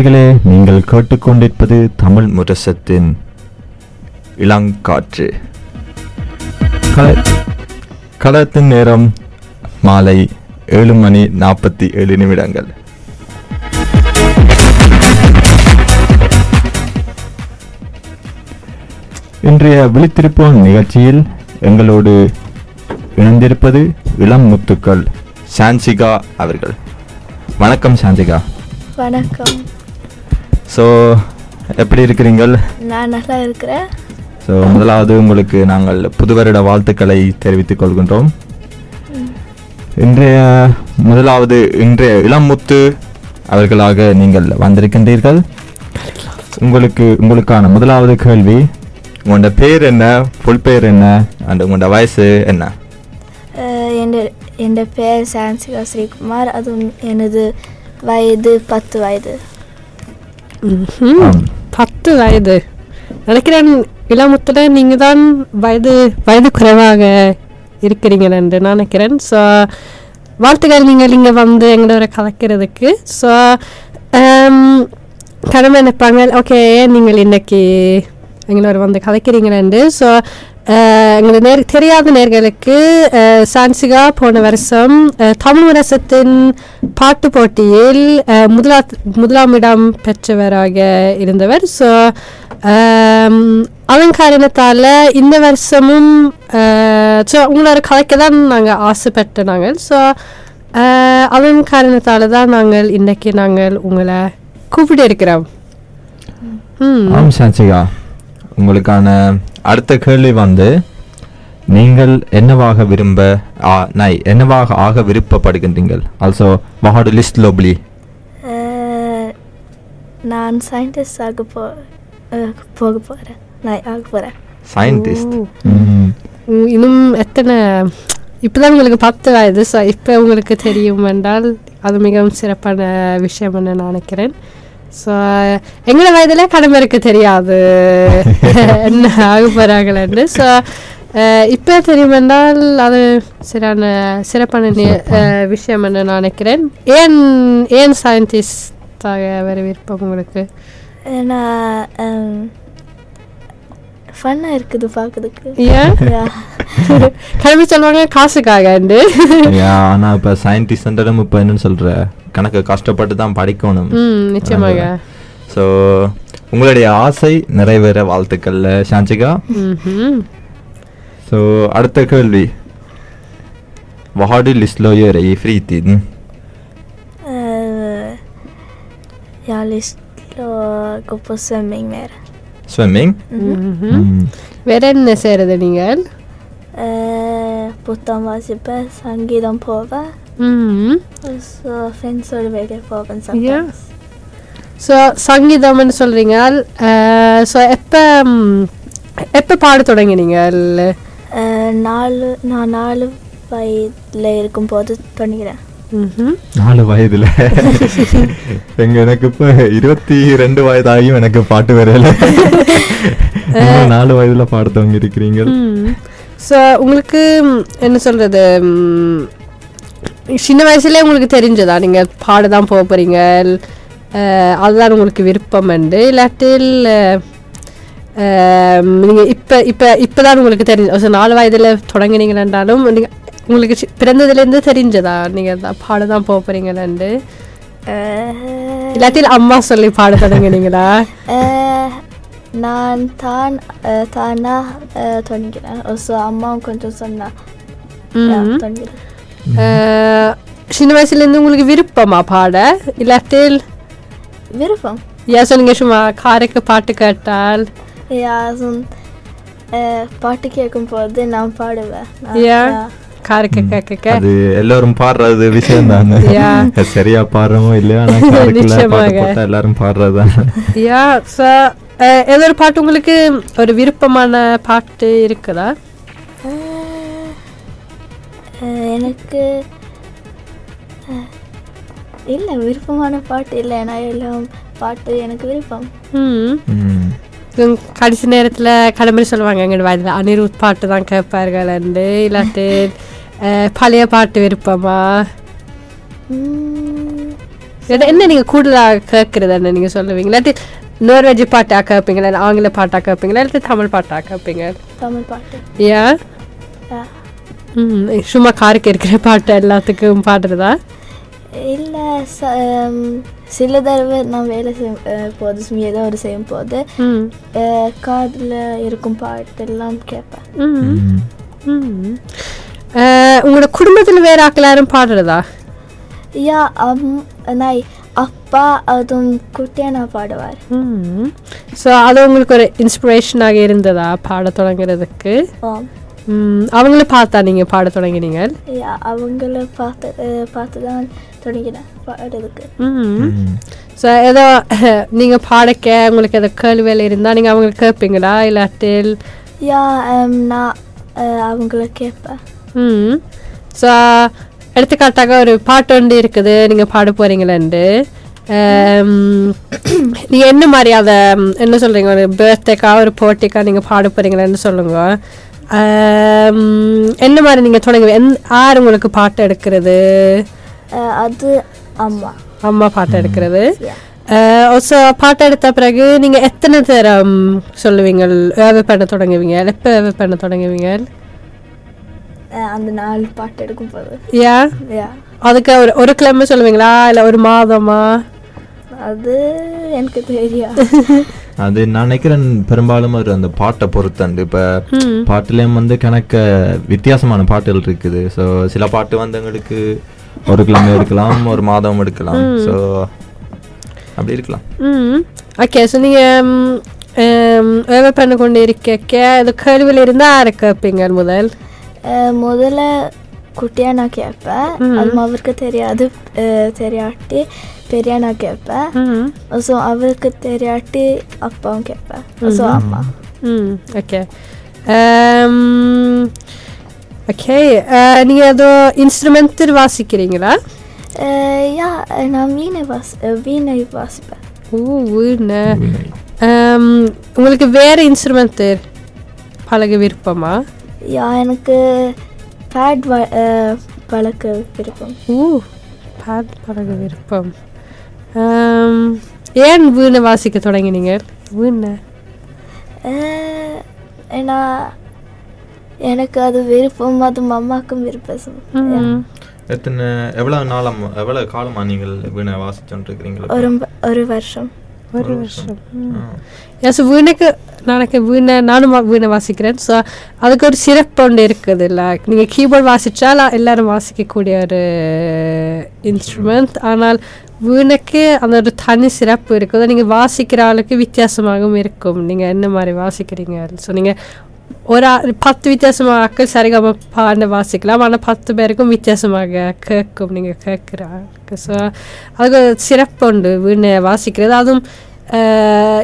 நேயர்களே நீங்கள் கேட்டுக்கொண்டிருப்பது தமிழ் முரசத்தின் இளங்காற்று. களத்தின் நேரம் மாலை ஏழு மணி நாற்பத்தி ஏழு நிமிடங்கள். இன்றைய விழித்திருப்போம் நிகழ்ச்சியில் எங்களோடு இணைந்திருப்பது இளம் முத்துக்கள் சான்சிகா அவர்கள். வணக்கம் சான்சிகா. வணக்கம். ஸோ எப்படி இருக்கிறீங்கள்? நான் நல்லா இருக்கிறேன். ஸோ முதலாவது உங்களுக்கு நாங்கள் புது வருட வாழ்த்துக்களை தெரிவித்துக் கொள்கின்றோம். இன்றைய முதலாவது இன்றைய இளமுத்து அவர்களாக நீங்கள் வந்திருக்கின்றீர்கள். உங்களுக்கு உங்களுக்கான முதலாவது கேள்வி உங்களோட பேர் என்ன புல் பேர் என்ன அண்ட் உங்களோட வயசு என்ன? என்- பேர் சான்சிகா ஸ்ரீகுமார். அதுவும் எனது வயது பத்து வயது. பத்து வயது. நினைக்கிறேன் இளமுத்துல நீங்க தான் வயது வயது குறைவாக இருக்கிறீங்க என்று நான் நினைக்கிறேன். ஸோ வாழ்த்துக்கள் நீங்கள் இங்கே வந்து எங்களோட கலக்கிறதுக்கு. ஸோ கடமை நினைப்பாங்க. ஓகே நீங்கள் இன்னைக்கு எங்களோட வந்து கலைக்கிறீங்களேண்டு ஸோ எங்களுக்கு நேர் தெரியாத நேர்களுக்கு சான்சிகா போன வருஷம் தமிழ் வருஷத்தின் பாட்டு போட்டியில் முதலா முதலாம் இடம் பெற்றவராக இருந்தவர். ஸோ அதன் காரணத்தால் இந்த வருஷமும் ஸோ உங்களோட கலைக்க தான் நாங்கள் ஆசைப்பட்ட நாங்கள். ஸோ அதன் காரணத்தால் தான் நாங்கள் இன்னைக்கு நாங்கள் உங்களை கூப்பிட்டு இருக்கிறோம். ம். சான்சிகா. உங்களுக்கான அடுத்த கேள்வி வந்து நீங்கள் என்னவாக விரும்ப ஆ, நை என்னவாக ஆக விருப்பப்படுகின்றீர்கள்? ஆல்சோ வாட் லிஸ்ட் லோப்லி நான் சயின்டிஸ்ட் ஆக போ போக போகிறேன் நான் ஆக போகிறேன் சயின்டிஸ்ட் இன்னும் எத்தனை இப்போதான் உங்களுக்கு பத்து வயது ஸோ இப்போ உங்களுக்கு தெரியும் என்றால் அது மிகவும் சிறப்பான விஷயம் நான் நினைக்கிறேன். ஸோ எங்களோட வயதில் கடமை இருக்க தெரியாது. என்ன ஆக போகிறாங்களேன்னு ஸோ இப்போ தெரியும் என்றால் அது சரியான சிறப்பான விஷயம் என்று நான் நினைக்கிறேன். ஏன் ஏன் சயின்டிஸ்டாக வர விருப்பம் உங்களுக்கு ஏன்னா ஃபன்னாக இருக்குது பார்க்கறதுக்கு. ஏன்? கடமை சொல்லுவாங்க காசுக்காக ஆனா இப்ப சயின்டிஸ்ட் இப்ப என்னன்னு சொல்ற? கணக்கு கஷ்டப்பட்டு தான் படிக்கணும் நிச்சயமாக ஸோ உங்களுடைய ஆசை நிறைவேற வாழ்த்துக்கள் ம்ஹும். ஸோ அடுத்த கேள்வி வாடு i fritiden har lust att gå på svømming mer. Svømming? ம்ஹும். Mm. வேற என்ன செய்யறது நீங்கள் Eh, Bottenvassipe, Sangidon Sölvvägen Påven Ja. sometimes. So சங்கீதம்னு சொல்றீங்க ஸோ எப்போ எப்போ பாட தொடங்கினீங்க நாலு நான் நாலு வயதில் இருக்கும்போது தொடங்கிறேன். நாலு வயதுல எங்க எனக்கு இப்ப இருபத்தி ரெண்டு வயதாகியும் எனக்கு பாட்டு வரையில நாலு வயதுல பாட துவங்கி இருக்கிறீங்க ஸோ உங்களுக்கு என்ன சொல்றது சின்ன வயசுலேயே உங்களுக்கு தெரிஞ்சதா? நீங்கள் பாட தான் போக போகிறீங்க அதுதான் உங்களுக்கு விருப்பம் உண்டு இல்லாட்டில் நீங்கள் இப்போ இப்போ இப்போ தான் உங்களுக்கு தெரிஞ்சு நாலு வயதில் தொடங்கினீங்களாண்டாலும் நீங்கள் உங்களுக்கு பிறந்ததுலேருந்து தெரிஞ்சதா? நீங்கள் தான் பாட தான் போக போகிறீங்களாண்டு Eh, இல்லாட்டில் அம்மா சொல்லி பாட தொடங்கினீங்களா? நான் தான் தானா så அம்மாவும் கொஞ்சம் சொன்னா அஹ், சின்ன வயசுலேருந்து உங்களுக்கு விருப்பமா பாட இல்லாட்டில் விருப்பம் ஏன் சொன்னீங்க சும்மா காரைக்கு பாட்டு கேட்டால் பாட்டு கேட்கும்போது நான் பாடுவேன் நான்-. காரைக்கு கேட்க அது எல்லாரும் பாடுறது விஷயம் தானே Yeah. சரியா பாடுறோமோ இல்லையா எல்லாரும் பாடுறதுதான் யா ஸோ ஏதோ ஒரு பாட்டு உங்களுக்கு ஒரு விருப்பமான பாட்டு இருக்குதா எனக்கு இல்லை விருப்பமான பாட்டு இல்லை. நான் எல்லாம் பாட்டு எனக்கு விருப்பம். கடைசி நேரத்தில் கடமை சொல்லுவாங்க எங்கள் வயதில் அனிருத் பாட்டு தான் கேட்பார்கள் அண்டு இல்லாட்டி பழைய பாட்டு விருப்பமா? என்ன நீங்க கூடுதலா கேட்கறது என்ன நீங்க சொல்லுவீங்க? இல்லாட்டி நோர்வேஜி பாட்டா கேட்பீங்களா? இல்ல ஆங்கில பாட்டா கேட்பீங்களா? இல்லாட்டி தமிழ் பாட்டா கேட்பீங்க? தமிழ் பாட்டு. ஏன்? சும்மா காருக்கு இருக்கிற பாட்டு எல்லாத்துக்கும் பாடுறதா? இல்லை சில தடவை நான் வேலை செய்யும் போது சும்மா ஏதோ ஒரு செய்யும் போது ம். காதில் இருக்கும் பாட்டு எல்லாம் கேட்பேன். ம். ம். அஹ், உங்களோட குடும்பத்துல வேற ஆக்கள் யாரும் பாடுறதா? யா அம் நாய் அப்பா அதுவும் குட்டியானா பாடுவார் ம். ஸோ அது உங்களுக்கு ஒரு இன்ஸ்பிரேஷனாக இருந்ததா பாட தொடங்குறதுக்கு? ம் அவங்கள பார்த்தா நீங்க பாட தொடங்கினீங்க? யா அவங்கள பார்த்து பார்த்து தான் தொடங்கினேன் பாடுறதுக்கு. ஸோ ஏதோ நீங்க பாடக்க உங்களுக்கு ஏதோ கேள்விகள் இருந்தால் நீங்க அவங்களுக்கு கேட்பீங்களா இல்லாட்டில் யா நான் அவங்கள கேட்பேன் ம் ஸோ எடுத்துக்காட்டாக ஒரு பாட்டு ஒன்று இருக்குது நீங்க பாட போறீங்களேண்டு நீங்க என்ன மாதிரி அதை என்ன சொல்றீங்க? ஒரு பர்த்டேக்கா ஒரு போட்டிக்கா நீங்க பாட போறீங்களேன்னு சொல்லுங்க. ஆம், என்ன மாதிரி நீங்க தொடங்க யார் உங்களுக்கு பாட்டு எடுக்கிறது? அது அம்மா. அம்மா பாட்டு எடுக்கிறது. ஸோ பாட்டு எடுத்த பிறகு நீங்க எத்தனை தரம் சொல்லுவீங்க ஏவை பண்ண தொடங்குவீங்க? எப்போ ஏவை பண்ண தொடங்குவீங்க? அந்த நாலு பாட்டு எடுக்கும் போது. யா யா அதுக்கு ஒரு ஒரு கிழமை சொல்லுவீங்களா? இல்லை ஒரு மாதமா? அது எனக்கு தெரியா அது நான் நினைக்கிறேன் பெரும்பாலும் ஒரு அந்த பாட்டை பொறுத்தண்டு. இப்போ பாட்டுலேயும் வந்து கணக்க வித்தியாசமான பாட்டுகள் இருக்குது. ஸோ சில பாட்டு வந்து எங்களுக்கு ஒரு கிழமை எடுக்கலாம் ஒரு மாதம் எடுக்கலாம். ஸோ அப்படி இருக்கலாம். ம். ஓகே ஸோ நீங்கள் ஏவை பண்ண கொண்டு இருக்க இது கேள்வியில் இருந்தால் யாரை கேட்பீங்க முதல். முதல்ல குட்டியா நான் கேட்பேன் அது அவருக்கு தெரியாது தெரியாட்டி பெரியா நான் கேட்பேன் ஸோ அவருக்கு தெரியாட்டி அப்பாவும் கேட்பேன் ஸோ அம்மா ம் ஓகே ஓகே நீங்கள் ஏதோ இன்ஸ்ட்ருமெண்ட் வாசிக்கிறீங்களா யா நான் வீணை வாசி வீணை வாசிப்பேன் ஓ வீணை உங்களுக்கு வேறு இன்ஸ்ட்ருமெண்ட் பழக விருப்பமா யா எனக்கு பேட் வ அஹ், பழக்க விருப்பம். ஓ பாட் பழக விருப்பம். ஏன் வீணை வாசிக்க தொடங்கினீங்க? வீணை? ஏன்னா எனக்கு அது விருப்பம் அது அம்மாக்கும் விருப்பம். எத்தனை எவ்வளோ நாளம் எவ்வளோ காலமா நீங்கள் வீணை வாசிச்சோன்னு இருக்கிறீங்களா ஒரு ஒரு வருஷம். ஒரு வருஷம் எஸ் வீணைக்கு நாளைக்கு வீணை நானும் வீணை வாசிக்கிறேன் ஸோ அதுக்கு ஒரு சிறப்பு ஒன்று இருக்குது இல்லை நீங்கள் கீபோர்ட் லா- எல்லாரும் வாசிக்கக்கூடிய ஒரு இன்ஸ்ட்ருமெண்ட் ஆனால் வீணைக்கு அந்த ஒரு தனி சிறப்பு இருக்குது நீங்கள் வாசிக்கிற ஆளுக்கு வித்தியாசமாகவும் இருக்கும் நீங்கள் என்ன மாதிரி வாசிக்கிறீங்க ஸோ நீங்கள் ஒரு பத்து வித்தியாசமாக சரிகம பாட வாசிக்கலாம் ஆனால் பத்து பேருக்கும் வித்தியாசமாக கேட்கும் நீங்கள் கேட்குற ஆளுக்கு ஸோ அதுக்கு ஒரு சிறப்பு உண்டு வீணை வாசிக்கிறது அதுவும்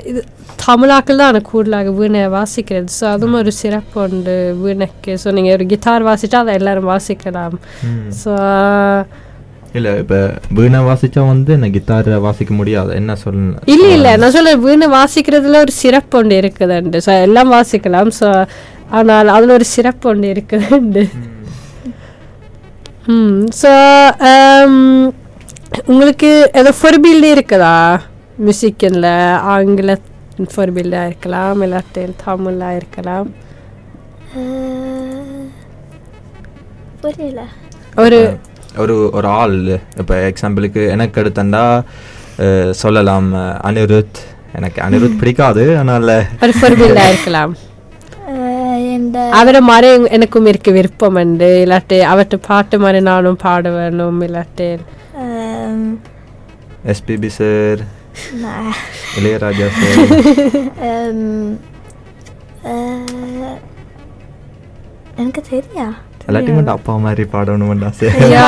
இது தமிழாக்கள் தான் கூடுதலாக வீணை வாசிக்கிறது ஸோ அதுவும் ஒரு சிறப்பு உண்டு வீணைக்கு ஸோ நீங்கள் ஒரு கிட்டார் வாசிச்சா அதை எல்லாரும் வாசிக்கலாம் ஸோ இல்லை இப்போ வீணை வாசிச்சா வந்து என்ன கிட்டார் வாசிக்க முடியாது. என்ன சொல்ல இல்லை இல்லை. நான் சொல்ல வீணை வாசிக்கிறதுல ஒரு சிறப்பு ஒன்று இருக்குதுண்டு. ஸோ எல்லாம் வாசிக்கலாம். ஸோ ஆனால் அதில் ஒரு சிறப்பு ஒன்று இருக்குதுண்டு. ம். ஸோ உங்களுக்கு ஏதோ ஃபொர்பில்டு இருக்குதா? மியூசிக்கில் ஆங்கில ஃபொர்பில்டாக இருக்கலாம் இல்லாட்டி தமிழாக இருக்கலாம். புரியல. ஒரு ஒரு ஒரு ஆள் இப்போ எக்ஸாம்பிளுக்கு எனக்கு எடுத்தண்டா சொல்லலாம் அனிருத். எனக்கு அனிருத் பிடிக்காது அதனால இருக்கலாம். அவரை மாதிரி எனக்கும் இருக்க விருப்பம் உண்டு. இல்லாட்டி அவர்கிட்ட பாட்டு மாதிரி நானும் பாட வேணும் இல்லாட்டி எஸ்பிபி சார் இளையராஜா சார் எனக்கு தெரியா. எல்லாத்தையும் அப்பா மாதிரி பாடணும்னு ஆசை. யா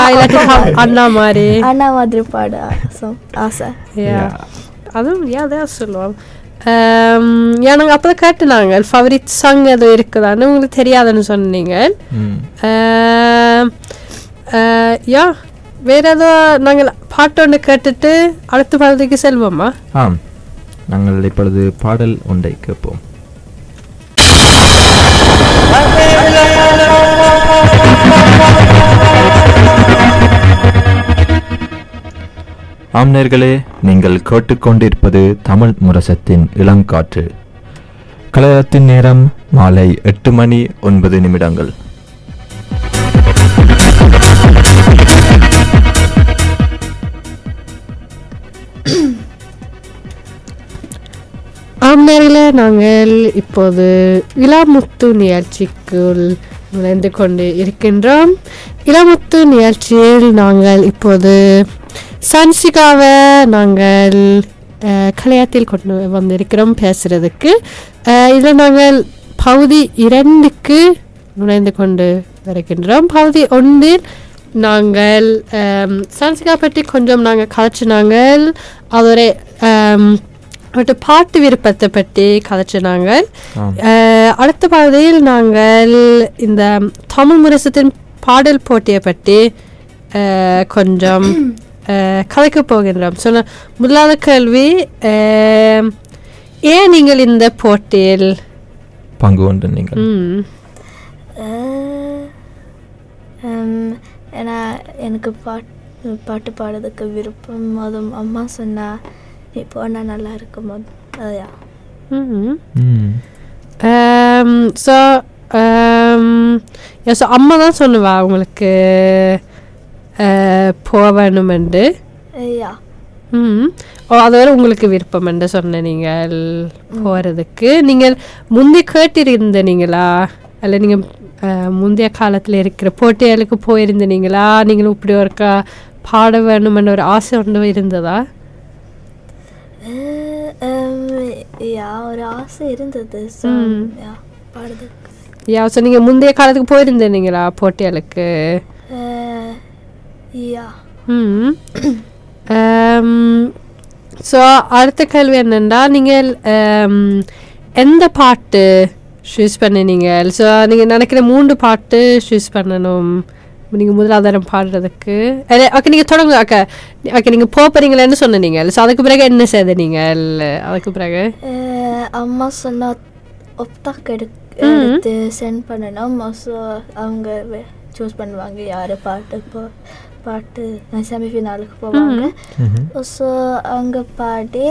அண்ணா மாதிரி. அண்ணா மாதிரி பாட ஆசை யா அதுவும் யா அதான் சொல்லுவோம். யா நாங்கள் அப்போ தான் கேட்டுனாங்க ஃபவரிட் சாங் எதுவும் இருக்குதான்னு உங்களுக்கு தெரியாதுன்னு சொன்னீங்க. ம். ஆம், ஆஹ், யா வேற ஏதோ நாங்கள் பாட்டு ஒன்று கேட்டுட்டு அடுத்த பாடத்துக்கு செல்வோமா? ஆம். நாங்கள் இப்பொழுது பாடல் ஒன்றை கேட்போம். ஆம்நேர்களே நீங்கள் கேட்டுக்கொண்டிருப்பது தமிழ் முரசத்தின் இளங்காற்று. கலையத்தின் நேரம் மாலை எட்டு மணி ஒன்பது நிமிடங்கள். ஆம்நேரில் நாங்கள் இப்போது இளமுத்து நிகழ்ச்சிக்குள் நுழைந்து கொண்டு இருக்கின்றோம். இளமுத்து நிகழ்ச்சியில் நாங்கள் இப்போது சன்சிகாவை நாங்கள் கலையாத்தில் கலையத்தில் கொண்டு வந்திருக்கிறோம் பேசுறதுக்கு. இதில் நாங்கள் பகுதி இரண்டுக்கு நுழைந்து கொண்டு வருகின்றோம். பகுதி ஒன்றில் நாங்கள் சன்சிகா பற்றி கொஞ்சம் நாங்கள் கதைச்சினாங்கள் அதோட அவர்கிட்ட பாட்டு விருப்பத்தை பற்றி கதைச்சினாங்க ஆம். அஹ், அடுத்த பகுதியில் நாங்கள் இந்த தமிழ் முரசத்தின் பாடல் போட்டியை பற்றி கொஞ்சம் அஹ், கதைக்க போகின்றோம். சொன்ன முதலாவது கேள்வி அஹ், ஏன் நீங்கள் இந்த போட்டியில் பங்கு கொண்டு நீங்கள்? ஏன்னா எனக்கு பாட்டு பாட்டு பாடுறதுக்கு விருப்பம். அதுவும் அம்மா சொன்னா நீ போனால் நல்லா இருக்கும் அதையா. ஸோ ஸோ அம்மா தான் சொன்னுவா உங்களுக்கு போகணுமெண்டு ஐயா. ம் ஓ அதோட உங்களுக்கு விருப்பம் என்று சொன்ன நீங்கள் போகிறதுக்கு நீங்கள் முந்தி கேட்டிருந்த நீங்களா? அல்ல நீங்கள் முந்தைய காலத்தில் இருக்கிற போட்டிகளுக்கு போயிருந்தீங்களா நீங்களும் இப்படி ஒருக்கா பாட வேணுமென்ற ஒரு ஆசை ஒன்று இருந்ததா? யா ஒரு ஆசை இருந்தது. யா பாடுறதுக்கு யா ஸோ நீங்கள் முந்தைய காலத்துக்கு போயிருந்தீங்களா போட்டிகளுக்கு அஹ், யா. ம். ஸோ அடுத்த கேள்வி என்னென்னா நீங்கள் எந்த பாட்டு சூஸ் பண்ணினீங்க? ஸோ நீங்கள் நினைக்கிற மூன்று பாட்டு சூஸ் பண்ணணும். நீங்கள் முதலாதாரம் பாடுறதுக்கு. ஓகே நீங்கள் தொடங்க ஓகே ஓகே நீங்கள் போகிறீங்களேன்னு சொன்னீங்க ஸோ அதுக்கு பிறகு என்ன செய்த நீங்கள்? அதுக்கு பிறகு? அம்மா சொன்னா ஒப்தாக் எடு எடுத்து சென்ட் பண்ணணும் ஸோ அவங்க சூஸ் பண்ணுவாங்க யார் பாட்டு போ பாட்டு செமிஃபினாலுக்கு போவாங்க. ஸோ அவங்க பாடி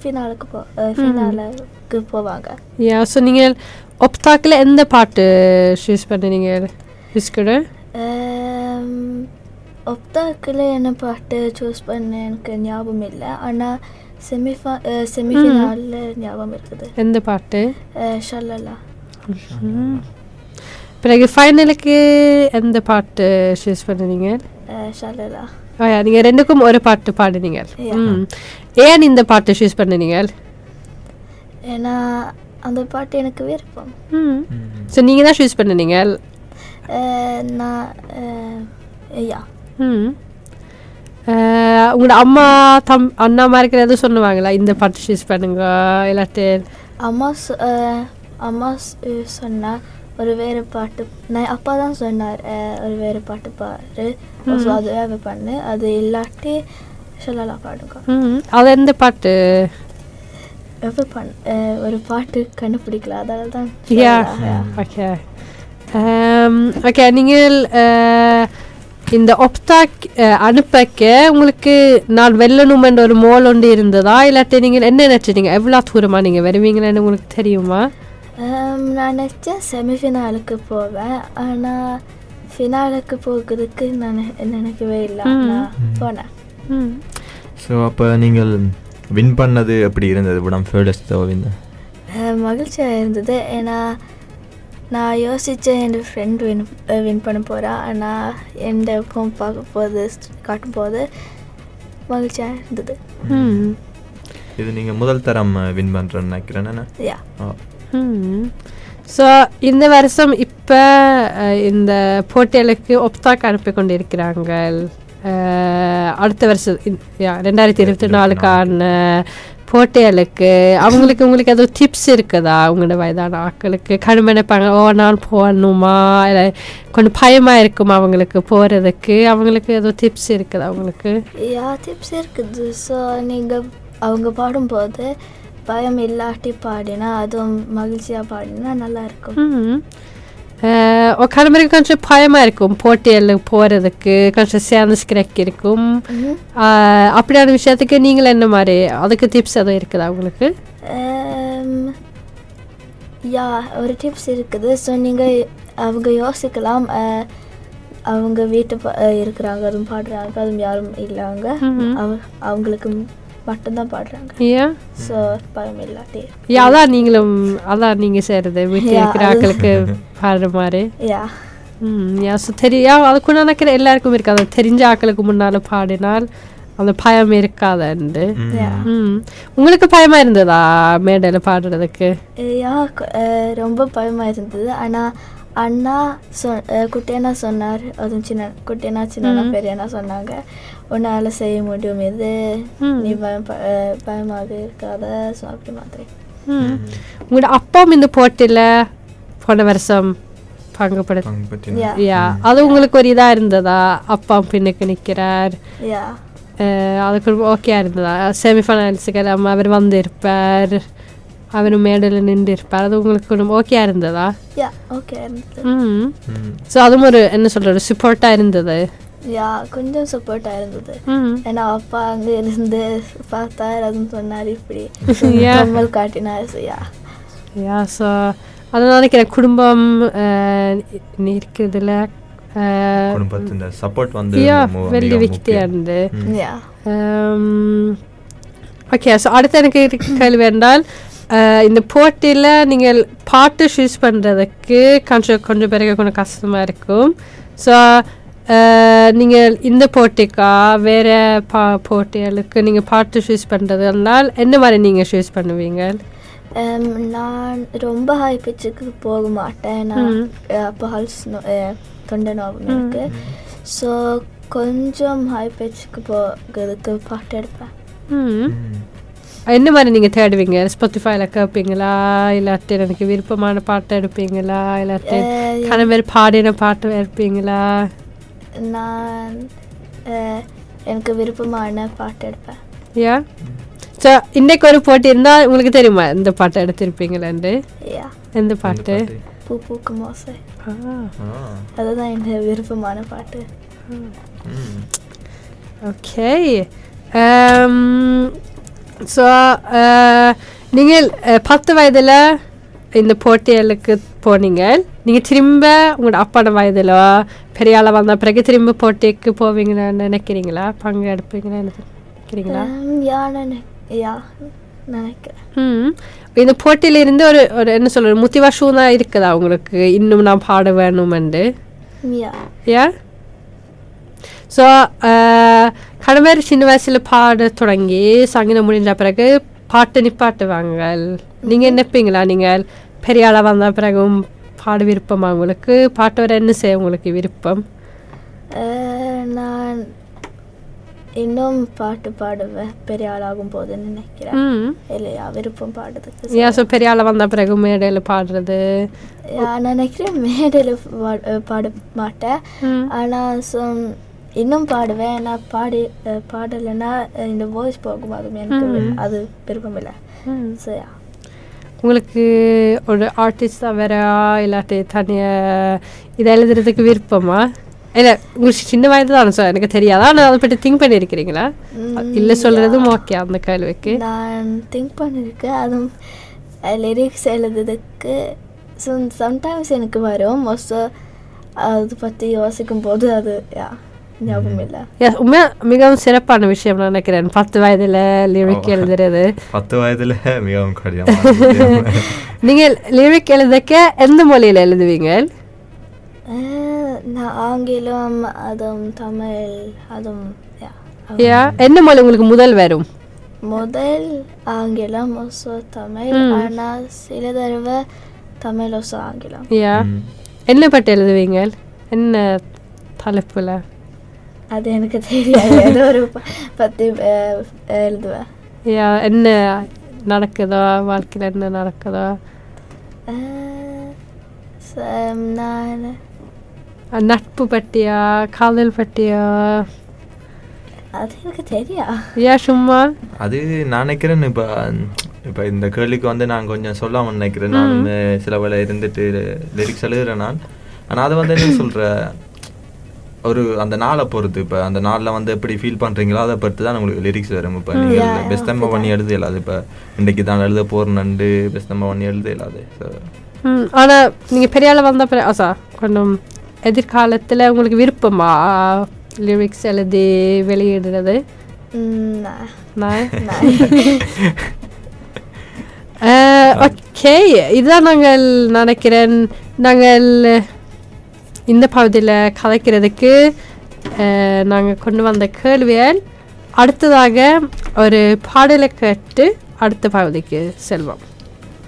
ஃபினாலுக்கு போ ஃபினாலுக்கு போவாங்க. யா ஸோ நீங்கள் ஒப்தாக்கில் எந்த பாட்டு சூஸ் பண்ணினீங்க விஸ்கடு ஒப்தாக்கில் என்ன பாட்டு சூஸ் பண்ண எனக்கு ஞாபகம் இல்லை ஆனால் செமிஃபா செமிஃபினாலில் ஞாபகம் இருக்குது எந்த பாட்டு ஷல்லலா பிறகு ஃபைனலுக்கு எந்த பாட்டு சூஸ் பண்ணுனீங்க அஹ், ஷல்லலா ஓயா நீங்கள் ரெண்டுக்கும் ஒரு பாட்டு பாடுனீங்க. ம் ஏன் இந்த பாட்டு சூஸ் பண்ணுனீங்க ஏன்னா அந்த பாட்டு எனக்கு விருப்பம் ம் ஸோ நீங்கள் தான் சூஸ் பண்ணுனீங்க நான் அஹ், யா ம் அஹ், உங்களோட அம்மா தம் அண்ணா மாதிரி எதுவும் சொன்னுவாங்களா இந்த பாட்டு சூஸ் பண்ணுங்க இல்லாட்டி அம்மா அம்மா சொன்னா ஒரு வேறு பாட்டு நான் அப்பா தான் சொன்னார் ஒரு வேறு பாட்டு பாரு. ஸோ அதுவே பண்ணு. அது இல்லாட்டி சொல்லலாம் பாடுங்க. அது எந்த பாட்டு? எப்போ பண் ஒரு பாட்டு கண்டுபிடிக்கல அதனால தான். ஓகே ஓகே நீங்கள் அஹ், இந்த ஒப்தாக் அனுப்பக்க உங்களுக்கு நான் வெல்லணுமென்ற ஒரு மோல் ஒன்று இருந்ததா? இல்லாட்டி நீங்கள் என்ன நினச்சிட்டீங்க? எவ்வளோ தூரமாக நீங்கள் வருவீங்கன்னு உங்களுக்கு தெரியுமா? நான் நினச்சேன் செமிஃபினாலுக்கு போவேன். ஆனால் ஃபினாலுக்கு போகிறதுக்கு நான் நினைக்கவே இல்லை. நான் போனேன். ஸோ அப்போ நீங்கள் வின் பண்ணது எப்படி இருந்தது? ஃபேர்டஸ்ட் மகிழ்ச்சியாக இருந்தது. ஏன்னா நான் யோசித்தேன் என் ஃப்ரெண்ட் வின் வின் பண்ண போகிறா ஆனால் எந்த ஃபோன் பார்க்க போது காட்டும் போது மகிழ்ச்சியாக இருந்தது. இது நீங்கள் முதல் தரம் வின் பண்ணுறேன்னு நினைக்கிறேன்? யா ஸோ இந்த வருஷம் இப்போ இந்த போட்டிகளுக்கு ஒப்தாக் அனுப்பி கொண்டிருக்கிறாங்க அடுத்த வருஷம் ரெண்டாயிரத்தி இருபத்தி நாலுக்கான போட்டிகளுக்கு அவங்களுக்கு உங்களுக்கு எதுவும் டிப்ஸ் இருக்குதா? உங்களோட வயதான ஆட்களுக்கு கடுமை நினைப்பாங்க ஓ நான் போகணுமா இல்லை கொஞ்சம் பயமாக இருக்குமா அவங்களுக்கு போகிறதுக்கு அவங்களுக்கு எதுவும் டிப்ஸ் இருக்குதா அவங்களுக்கு யா டிப்ஸ் இருக்குது. ஸோ நீங்கள் அவங்க பாடும்போது பயம் இல்லாட்டி பாடினா அதுவும் மகிழ்ச்சியாக பாடினா நல்லா இருக்கும். Eh, och Kalmar kanske பயமாக இருக்கும் போட்டியில் போகிறதுக்கு kanske சேர்ந்து skräck இருக்கும் அப்படியான விஷயத்துக்கு நீங்கள் என்ன மாதிரி அதுக்கு டிப்ஸ் எதுவும் இருக்குதா உங்களுக்கு ja, ஒரு டிப்ஸ் இருக்குது ஸோ நீங்கள் அவங்க யோசிக்கலாம் அவங்க வீட்டு இருக்கிறாங்க அதுவும் பாடுறாங்க அதுவும் யாரும் இல்லைங்க ம்ஹும். அவ அவங்களுக்கு மட்டும்தான் பாடுறாங்க. ஏன் ஸோ பயம் இல்லாட்டி. அதான் நீங்களும் அதான் நீங்கள் செய்கிறது வீட்டில் Yeah, இருக்கிற ஆட்களுக்கு பாடுற மாதிரி. யா யா ஸோ தெரியா அதுக்கு நினைக்கிற எல்லாருக்கும் இருக்காது. தெரிஞ்ச ஆட்களுக்கு முன்னால் பாடினால் அந்த பயம் இருக்காதுண்டு. உங்களுக்கு பயமா இருந்ததா மேடையில் பாடுறதுக்கு? யா ரொம்ப பயமாக இருந்தது. ஆனால் அண்ணா சொ குட்டியண்ணா சொன்னார். அதுவும் சின்ன குட்டியண்ணா சின்ன பெரியண்ணா சொன்னாங்க. உன்னால் செய்ய முடியும் இது ம். நீ பயம் பயமாக இருக்காத ஸோ அப்படி மாதிரி உங்களோட அப்பாவும் இந்த போட்டியில் போன வருஷம் பங்குபடுத்த யா. அது உங்களுக்கு ஒரு இதாக இருந்ததா? அப்பா பின்னுக்கு நிற்கிறார் யா. அதுக்கு ஓகே இருந்ததா? செமிஃபைனல்ஸுக்கு எல்லாம் அவர் வந்திருப்பார். அவர் மேடையில் நின்று இருப்பார் அது உங்களுக்கு ஓகே இருந்ததா? யா ஓகே இருந்தது. ம். ம். ஸோ அதுவும் ஒரு என்ன சொல்கிறது சப்போர்ட்டாக இருந்தது. யா கொஞ்சம் சப்போர்ட்டாக இருந்தது. ஏன்னா அப்பா அங்கே இருந்து பார்த்தார் அதுவும் சொன்னார் இப்படி. கம்மல் காட்டினார் யா. யா ஸோ அதை நினைக்கிறேன் குடும்பம் இருக்கிறதுல குடும்பத்தின் சப்போர்ட் வந்து வெள்ளி முக்கியம். இருந்து யா. ஓகே ஸோ அடுத்து எனக்கு கேள்வி என்றால் இந்த போட்டியில் நீங்கள் பாட்டு சூஸ் பண்ணுறதுக்கு கொஞ்சம் கொஞ்சம் பேருக்கு கொஞ்சம் கஷ்டமாக இருக்கும். ஸோ நீங்கள் இந்த போட்டிக்கா வேறு பா போட்டிகளுக்கு நீங்கள் பாட்டு சூஸ் பண்ணுறது இருந்தால் என்ன மாதிரி நீங்கள் சூஸ் பண்ணுவீங்க? நான் ரொம்ப ஹை பிச்சுக்கு போக மாட்டேன். நான். அப்போ ஹல்ஸ் தொண்டை நோவு இருக்கு ஸோ கொஞ்சம் ஹை பிச்சுக்கு போகிறதுக்கு பாட்டு எடுப்பேன். என்ன மாதிரி நீங்கள் தேடுவீங்க? ஸ்பாட்டிஃபைல கேட்பீங்களா? இல்லாட்டி எனக்கு விருப்பமான பாட்டை எடுப்பீங்களா? இல்லாட்டி கணவர் பாடின பாட்டு எடுப்பீங்களா நான் எனக்கு விருப்பமான பாட்டு எடுப்பேன். யா ஸோ இன்னைக்கு ஒரு போட்டி இருந்தால் உங்களுக்கு தெரியுமா இந்த பாட்டை எடுத்திருப்பீங்களாண்டு யா எந்த பாட்டு? பூ பூக்கும் ஓசை ஆ. ஆ. அதுதான் என் விருப்பமான பாட்டு. ஓகே ஸோ நீங்கள் அஹ், பத்து வயதில் இந்த போட்டிகளுக்கு போனீங்க. நீங்கள் திரும்ப உங்களோட அப்பாட வயதில் பெரிய ஆளாக வந்த பிறகு திரும்ப போட்டிக்கு போவீங்கன்னு நினைக்கிறீங்களா? பங்கு எடுப்பீங்கன்னு நினைக்கிறீங்களா? யா நினை யா நினைக்கிறேன். இந்த போட்டியில இருந்து ஒரு ஒரு என்ன சொல்ற மோட்டிவேஷன் தான் இருக்குதா உங்களுக்கு? இன்னும் நான் பாட வேணுமெண்டு. யா. ஸோ கடமையர் சின்ன வயசில் பாட தொடங்கி சங்கீதம் முடிஞ்ச பிறகு பாட்டு நிப்பாட்டுவாங்க நீங்கள் நினைப்பீங்களா நீங்கள் பெரிய ஆளாக வந்த பிறகும் பாட விருப்பமா உங்களுக்கு? பாட்டு வர என்ன செய்ய உங்களுக்கு விருப்பம்? நான் இன்னும் பாட்டு பாடுவேன். பெரிய ஆளாகும் போது நினைக்கிறேன். இல்லையா? விருப்பம் பாடுறதுக்கு ஏன் ஸோ பெரிய ஆளாக வந்த பிறகு மேடையில் பாடுறது? நான் நினைக்கிறேன் மேடையில் பாட மாட்டேன். ஆனால் இன்னும் பாடுவேன். நான் பாடி பாடலைன்னா இந்த வாய்ஸ் போகும் அது எனக்கு அது விருப்பம் இல்லை ம். ஸோ யா உங்களுக்கு ஒரு ஆர்டிஸ்டாக வேற இல்லாட்டி தனியாக இதை எழுதுறதுக்கு விருப்பமா? இல்லை உங்களுக்கு சின்ன வயது தான் சார் எனக்கு தெரியாதா. ஆனால் அதை பற்றி திங்க் பண்ணியிருக்கிறீங்களா இல்லை சொல்கிறதும் ஓகே அந்த கேள்விக்கு? நான் திங்க் பண்ணியிருக்கேன் அதுவும் லிரிக்ஸ் எழுதுறதுக்கு சம்டைம்ஸ் எனக்கு வரும். மோஸ்ட்டாக அதை பற்றி யோசிக்கும் போது அது யா ஞாபகம் இல்லை. உண்மையா மிகவும் சிறப்பான விஷயம் நான் நினைக்கிறேன். பத்து வயதில் லிரிக். எழுதுறது. பத்து வயதுல மிகவும் விஷயம். நீங்கள் லிரிக் எழுதக்க எந்த மொழியில் எழுதுவீங்க? நான் ஆங்கிலம் அதுவும் தமிழ் அதுவும் யா யா என்ன மொழி உங்களுக்கு முதல் வரும்? முதல் ஆங்கிலம் ஒசோ தமிழ். ஆனால் சில தடவை தமிழ் ஒசோ ஆங்கிலம். யா. என்ன பட்டு எழுதுவீங்க? என்ன தலைப்பில்? அது எனக்கு தெரியாது ஏதோ ஒரு பத்தி எழுதுவேன் யா என்ன நடக்குதோ வாழ்க்கையில் என்ன நடக்குதோ நான் நட்பு பற்றியா காதல் பற்றியா அது எனக்கு தெரியா ஏன் சும்மா அது நான் நினைக்கிறேன் இப்போ இப்போ இந்த கேள்விக்கு வந்து நான் கொஞ்சம் சொல்லாம நினைக்கிறேன் நான் சில வேளை இருந்துட்டு லிரிக்ஸ் எழுதுறேன் நான் ஆனால் அதை வந்து என்ன சொல்ற ஒரு அந்த நாளை பொறுத்து இப்போ அந்த நாளில் வந்து எப்படி ஃபீல் பண்ணுறீங்களோ அதை பொறுத்து தான் உங்களுக்கு லிரிக்ஸ் வரும். இப்போ நீங்கள் yeah, பெஸ்தம்ப பண்ணி எழுத இயலாது. இப்போ இன்றைக்கு தான் எழுத போகிறேன்னு பெஸ்தம்ப பண்ணி எழுத இயலாது. ஸோ ம், ஆனா நீங்க பெரிய ஆளா வந்த பிறகு அசா கொஞ்சம் எதிர்காலத்துல உங்களுக்கு விருப்பமா லிரிக்ஸ் எழுதி வெளியிடுறது. ஓகே இதுதான் நாங்கள் நினைக்கிறேன். நாங்கள் இந்த பகுதியில் கதைக்கிறதுக்கு நாங்கள் கொண்டு வந்த கேள்விகள் அடுத்ததாக ஒரு பாடலை கேட்டு அடுத்த பகுதிக்கு செல்வோம்.